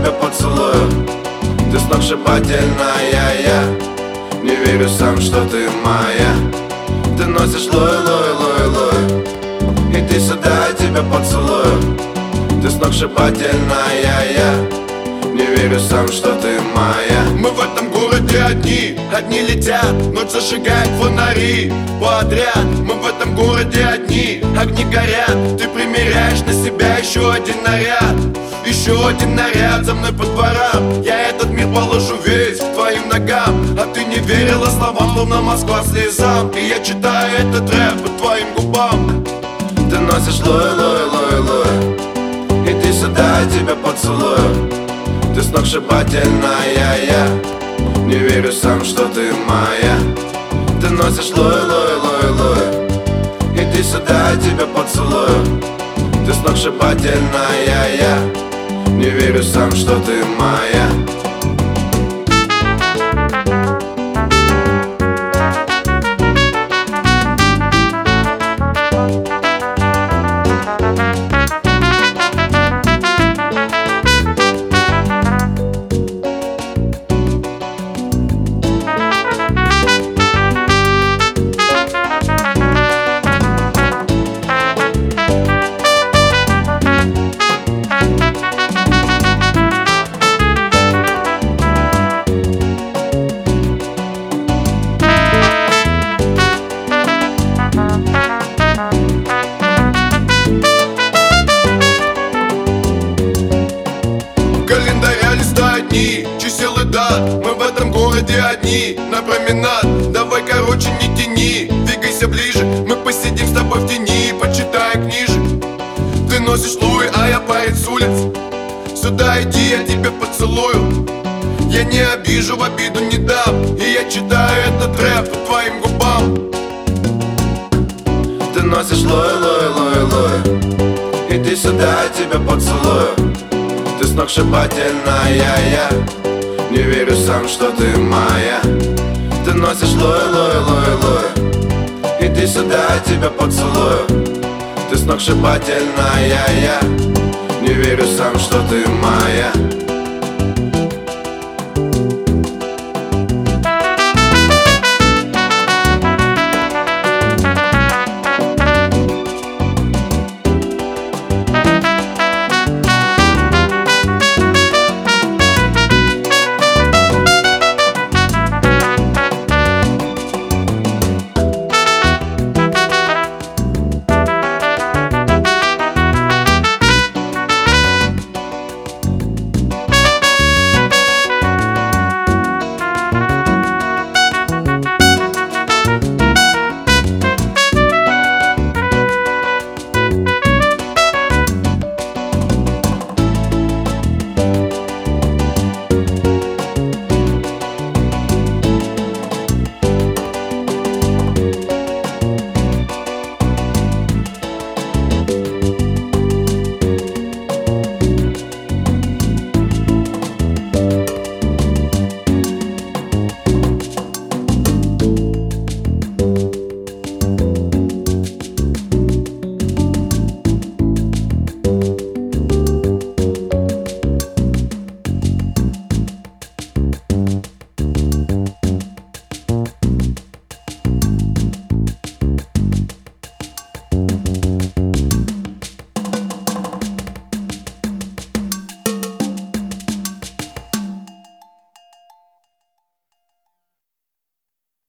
тебя поцелую. Ты сногсшибательная, я Не верю сам, что ты моя. Ты носишь лой, лой, лой, лой. Иди сюда, я тебя поцелую. Ты сногсшибательная, я не верю сам, что ты моя. Мы в этом городе одни, одни летят Ночь зажигает фонари подряд. Мы в этом городе одни, огни горят. Ты примеряешь на себя еще один наряд Еще один наряд за мной по дворам Я этот мир положу весь к твоим ногам. А ты не верила словам, словно Москва слезам. И я читаю этот рэп по твоим губам. Ты носишь лой, лой, лой, лой. Иди сюда, я тебя поцелую ты сногсшибательная, я Не верю сам, что ты моя. Ты носишь лой, лой, лой, лой. Иди сюда, я тебя поцелую Ты сногсшибательная, я сам, что ты моя одни, на променад Давай, короче, не тяни, двигайся ближе Мы посидим с тобой в тени, почитая книжек Ты носишь луи, а я парень с улиц. Сюда иди, я тебя поцелую. Я не обижу, в обиду не дам. И я читаю этот рэп по твоим губам. Ты носишь лой, лой, лой, лой. Иди сюда, я тебя поцелую. Ты сногсшибательная, я Не верю сам, что ты моя. Ты носишь лой, лой, лой, лой. Иди сюда, я тебя поцелую. Ты сногсшибательная, я. Не верю сам, что ты моя